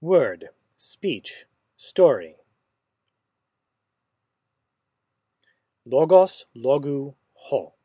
word, speech, story. Logos logu ho.